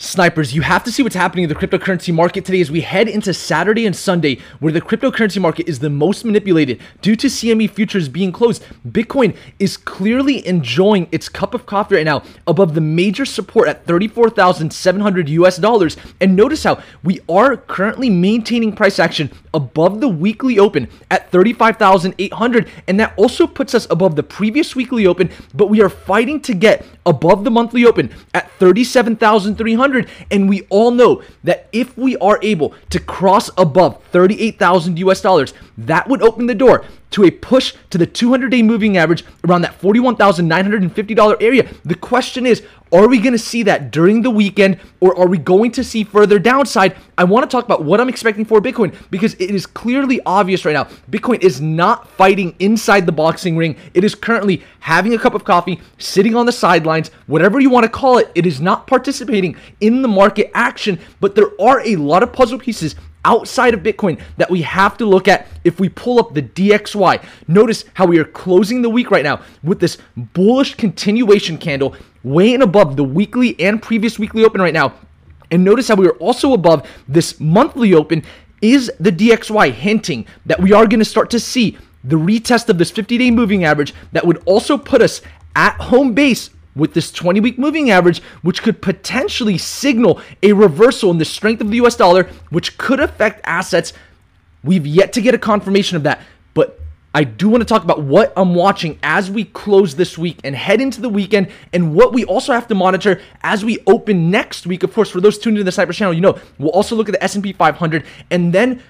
Snipers, you have to see what's happening in the cryptocurrency market today as we head into Saturday and Sunday, where the cryptocurrency market is the most manipulated due to CME futures being closed. Bitcoin is clearly enjoying its cup of coffee right now above the major support at 34,700 US dollars. And notice how we are currently maintaining price action above the weekly open at 35,800. And that also puts us above the previous weekly open, but we are fighting to get above the monthly open at 37,300. And we all know that if we are able to cross above 38,000 US dollars, that would open the door to a push to the 200 day moving average around that $41,950 area. The question is, are we going to see that during the weekend or are we going to see further downside? I want to talk about what I'm expecting for Bitcoin because it is clearly obvious right now. Bitcoin is not fighting inside the boxing ring. It is currently having a cup of coffee, sitting on the sidelines, whatever you want to call it. It is not participating in the market action, but there are a lot of puzzle pieces outside of Bitcoin that we have to look at if we pull up the DXY. Notice how we are closing the week right now with this bullish continuation candle way and above the weekly and previous weekly open right now. And notice how we are also above this monthly open. Is the DXY hinting that we are going to start to see the retest of this 50 day moving average that would also put us at home base with this 20 week moving average, which could potentially signal a reversal in the strength of the US dollar, which could affect assets. We've yet to get a confirmation of that, I do want to talk about what I'm watching as we close this week and head into the weekend, and what we also have to monitor as we open next week. Of course, for those tuned into the Sniper channel, you know we'll also look at the S&P 500, and then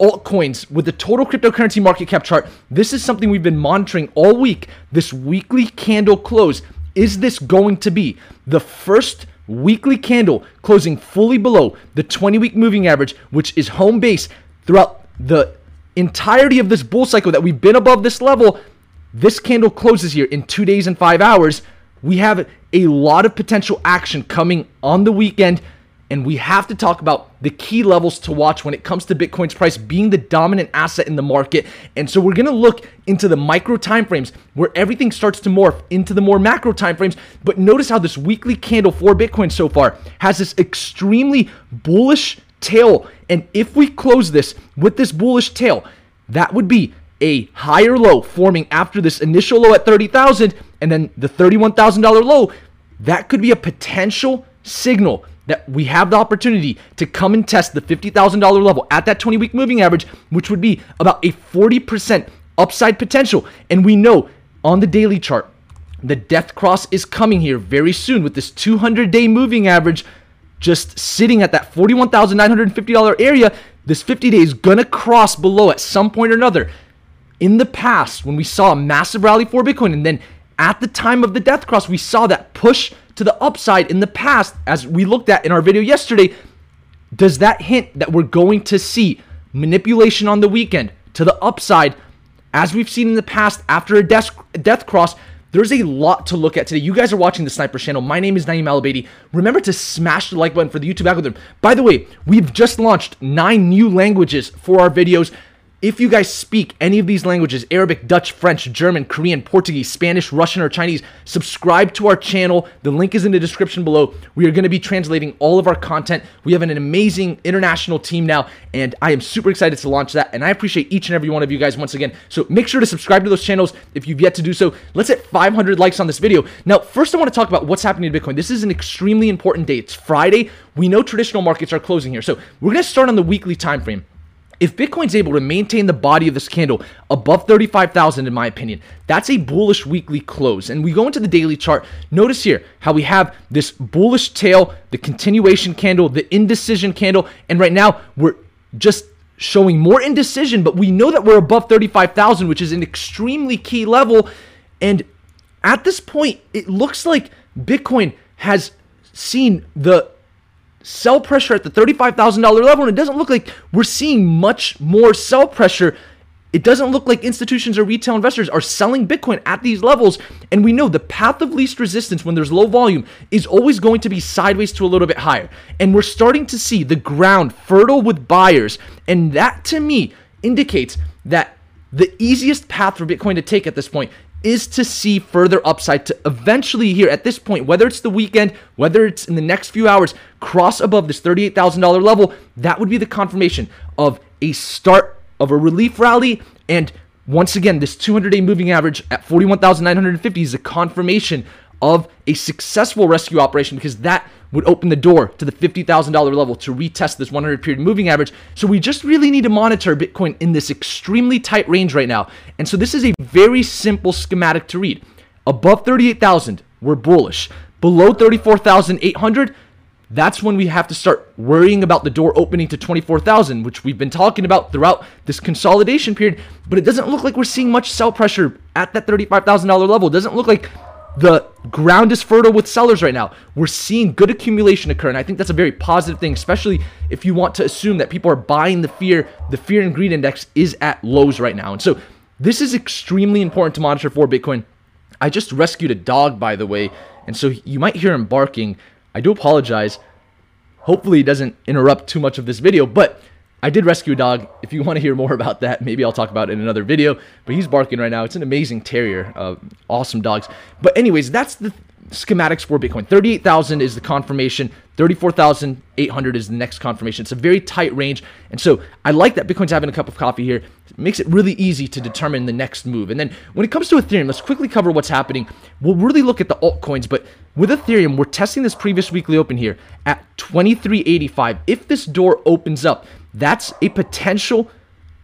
altcoins with the total cryptocurrency market cap chart. This is something we've been monitoring all week. This weekly candle close is this going to be the first weekly candle closing fully below the 20 week moving average, which is home base throughout the entirety of this bull cycle that we've been above this level? This candle closes here in two days and five hours. We have a lot of potential action coming on the weekend and we have to talk about the key levels to watch when it comes to Bitcoin's price being the dominant asset in the market. And so we're going to look into the micro timeframes where everything starts to morph into the more macro timeframes. But notice how this weekly candle for Bitcoin so far has this extremely bullish tail. And if we close this with this bullish tail, that would be a higher low forming after this initial low at 30,000 and then the $31,000 low. That could be a potential signal that we have the opportunity to come and test the $50,000 level at that 20 week moving average, which would be about a 40% upside potential. And we know on the daily chart, the death cross is coming here very soon with this 200 day moving average just sitting at that $41,950 area. This 50 day is going to cross below at some point or another. In the past, when we saw a massive rally for Bitcoin, and then at the time of the death cross, we saw that push to the upside in the past, as we looked at in our video yesterday, does that hint that we're going to see manipulation on the weekend to the upside, as we've seen in the past after a death, death cross? There's a lot to look at today. You guys are watching the Sniper channel. My name is Naeem Alabadi. Remember to smash the like button for the YouTube algorithm. By the way, we've just launched nine new languages for our videos. If you guys speak any of these languages Arabic, Dutch, French, German, Korean, Portuguese, Spanish, Russian, or Chinese subscribe to our channel. The link is in the description below. We are going to be translating all of our content. We have an amazing international team now, and I am super excited to launch that. And I appreciate each and every one of you guys once again. So make sure to subscribe to those channels if you've yet to do so. Let's hit 500 likes on this video. Now, first, I want to talk about what's happening to Bitcoin. This is an extremely important day. It's Friday. We know traditional markets are closing here. So we're going to start on the weekly time frame. If Bitcoin's able to maintain the body of this candle above 35,000, in my opinion, that's a bullish weekly close. And we go into the daily chart. Notice here how we have this bullish tail, the continuation candle, the indecision candle, and right now we're just showing more indecision, but we know that we're above 35,000, which is an extremely key level. And at this point, it looks like Bitcoin has seen the sell pressure at the $35,000 level, and it doesn't look like we're seeing much more sell pressure. It doesn't look like institutions or retail investors are selling Bitcoin at these levels. And we know the path of least resistance when there's low volume is always going to be sideways to a little bit higher. And we're starting to see the ground fertile with buyers. And that to me indicates that the easiest path for Bitcoin to take at this point is to see further upside to eventually here at this point, whether it's the weekend, whether it's in the next few hours, cross above this $38,000 level. That would be the confirmation of a start of a relief rally. And once again, this 200 day moving average at 41,950 is a confirmation of a successful rescue operation because that would open the door to the $50,000 level to retest this 100 period moving average. So we just really need to monitor Bitcoin in this extremely tight range right now. And so this is a very simple schematic to read. Above 38,000, we're bullish. Below 34,800, that's when we have to start worrying about the door opening to 24,000, which we've been talking about throughout this consolidation period. But it doesn't look like we're seeing much sell pressure at that $35,000 level. It doesn't look like the ground is fertile with sellers right now. We're seeing good accumulation occur, and I think that's a very positive thing, especially if you want to assume that people are buying the fear. The fear and greed index is at lows right now. And so this is extremely important to monitor for Bitcoin. I just rescued a dog, by the way, and so you might hear him barking. I do apologize. Hopefully, it doesn't interrupt too much of this video, but I did rescue a dog. If you want to hear more about that, maybe I'll talk about it in another video. But he's barking right now. It's an amazing terrier. Uh, awesome dogs. But anyways, that's the schematics for Bitcoin. 38,000 is the confirmation. 34,800 is the next confirmation. It's a very tight range. And so I like that Bitcoin's having a cup of coffee here. It makes it really easy to determine the next move. And then when it comes to Ethereum, let's quickly cover what's happening. We'll really look at the altcoins, but with Ethereum, we're testing this previous weekly open here at 2385. If this door opens up, that's a potential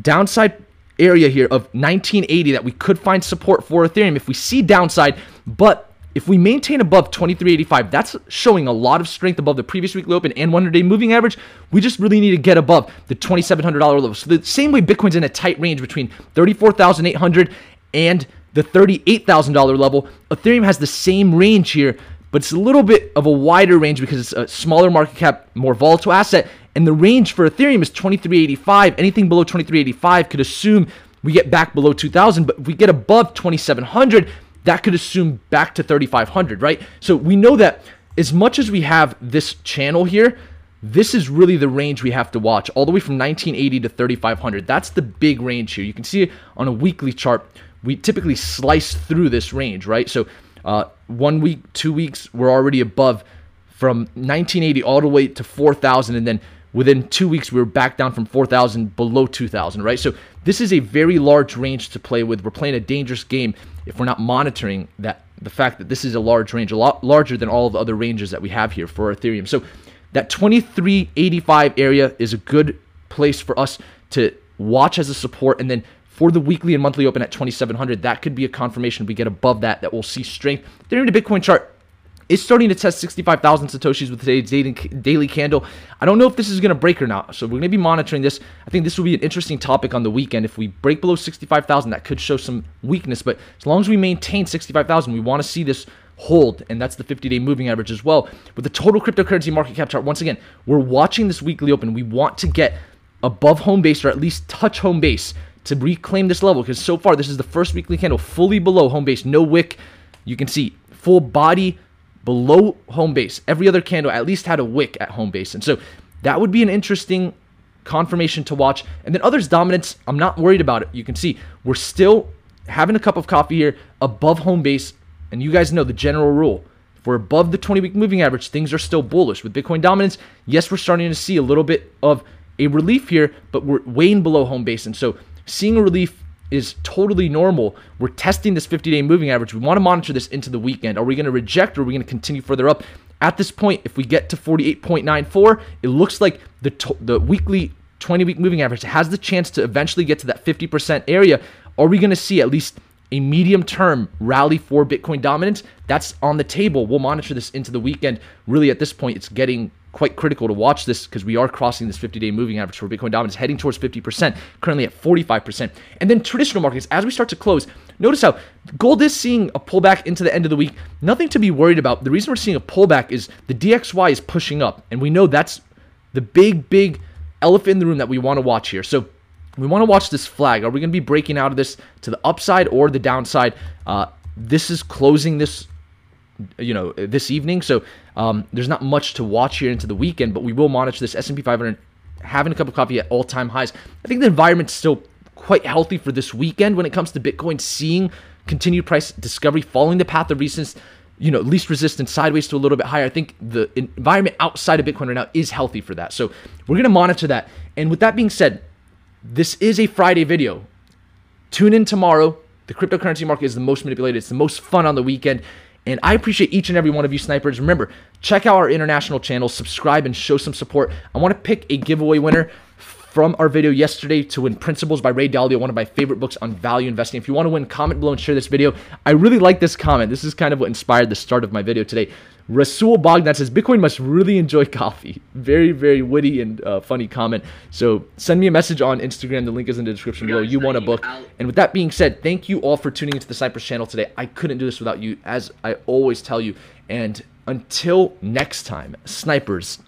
downside area here of 1980 that we could find support for Ethereum if we see downside. But if we maintain above 2385, that's showing a lot of strength above the previous weekly open and 100 day moving average. We just really need to get above the $2,700 level. So the same way Bitcoin's in a tight range between 34,800 and the $38,000 level, Ethereum has the same range here, but it's a little bit of a wider range because it's a smaller market cap, more volatile asset. And the range for Ethereum is 2385. Anything below 2385 could assume we get back below 2000, but if we get above 2700, that could assume back to 3500, right? So we know that as much as we have this channel here, this is really the range we have to watch, all the way from 1980 to 3500. That's the big range here. You can see on a weekly chart, we typically slice through this range, right? So uh, one week, two weeks, we're already above from 1980 all the way to 4000, and then Within two weeks, we were back down from 4,000 below 2,000, right? So this is a very large range to play with. We're playing a dangerous game if we're not monitoring that the fact that this is a large range, a lot larger than all the other ranges that we have here for Ethereum. So that 2385 area is a good place for us to watch as a support, and then for the weekly and monthly open at 2700, that could be a confirmation. We get above that, that we'll see strength. During the Bitcoin chart, is starting to test 65,000 Satoshis with today's daily, candle. I don't know if this is going to break or not, so we're going to be monitoring this. I think this will be an interesting topic on the weekend. If we break below 65,000, that could show some weakness, but as long as we maintain 65,000, we want to see this hold, and that's the 50 day moving average as well. With the total cryptocurrency market cap chart, once again, we're watching this weekly open. We want to get above home base or at least touch home base to reclaim this level because so far this is the first weekly candle fully below home base, no wick. You can see full body below home base. Every other candle at least had a wick at home base. And so that would be an interesting confirmation to watch. And then others dominance, I'm not worried about it. You can see we're still having a cup of coffee here above home base. And you guys know the general rule. If we're above the 20 week moving average, things are still bullish. With Bitcoin dominance, yes, we're starting to see a little bit of a relief here, but we're way below home base. And so seeing a relief is totally normal. We're testing this 50 day moving average. We want to monitor this into the weekend. Are we going to reject or are we going to continue further up? At this point, if we get to 48.94, it looks like the, to- the weekly 20 week moving average has the chance to eventually get to that 50% area. Are we going to see at least a medium term rally for Bitcoin dominance? That's on the table. We'll monitor this into the weekend. Really, at this point, it's getting quite critical to watch this because we are crossing this 50 day moving average for Bitcoin dominance, heading towards 50%, currently at 45%. And then traditional markets, as we start to close, notice how gold is seeing a pullback into the end of the week. Nothing to be worried about. The reason we're seeing a pullback is the DXY is pushing up, and we know that's the big, big elephant in the room that we want to watch here. So we want to watch this flag. Are we going to be breaking out of this to the upside or the downside? Uh, this is closing this you know this evening. So um, there's not much to watch here into the weekend, but we will monitor this S&P 500 having a cup of coffee at all-time highs. I think the environment's still quite healthy for this weekend when it comes to Bitcoin seeing continued price discovery following the path of recent you know, least resistance sideways to a little bit higher. I think the environment outside of Bitcoin right now is healthy for that. So we're going to monitor that. And with that being said, this is a Friday video. Tune in tomorrow. The cryptocurrency market is the most manipulated. It's the most fun on the weekend. And I appreciate each and every one of you snipers. Remember, check out our international channel, subscribe, and show some support. I want to pick a giveaway winner from our video yesterday to win Principles by Ray Dalio, one of my favorite books on value investing. If you want to win, comment below and share this video. I really like this comment. This is kind of what inspired the start of my video today. Rasul Bogdan says Bitcoin must really enjoy coffee. Very, very witty and uh, funny comment. So send me a message on Instagram. The link is in the description below. You want a book. And with that being said, thank you all for tuning into the Snipers channel today. I couldn't do this without you, as I always tell you. And until next time, snipers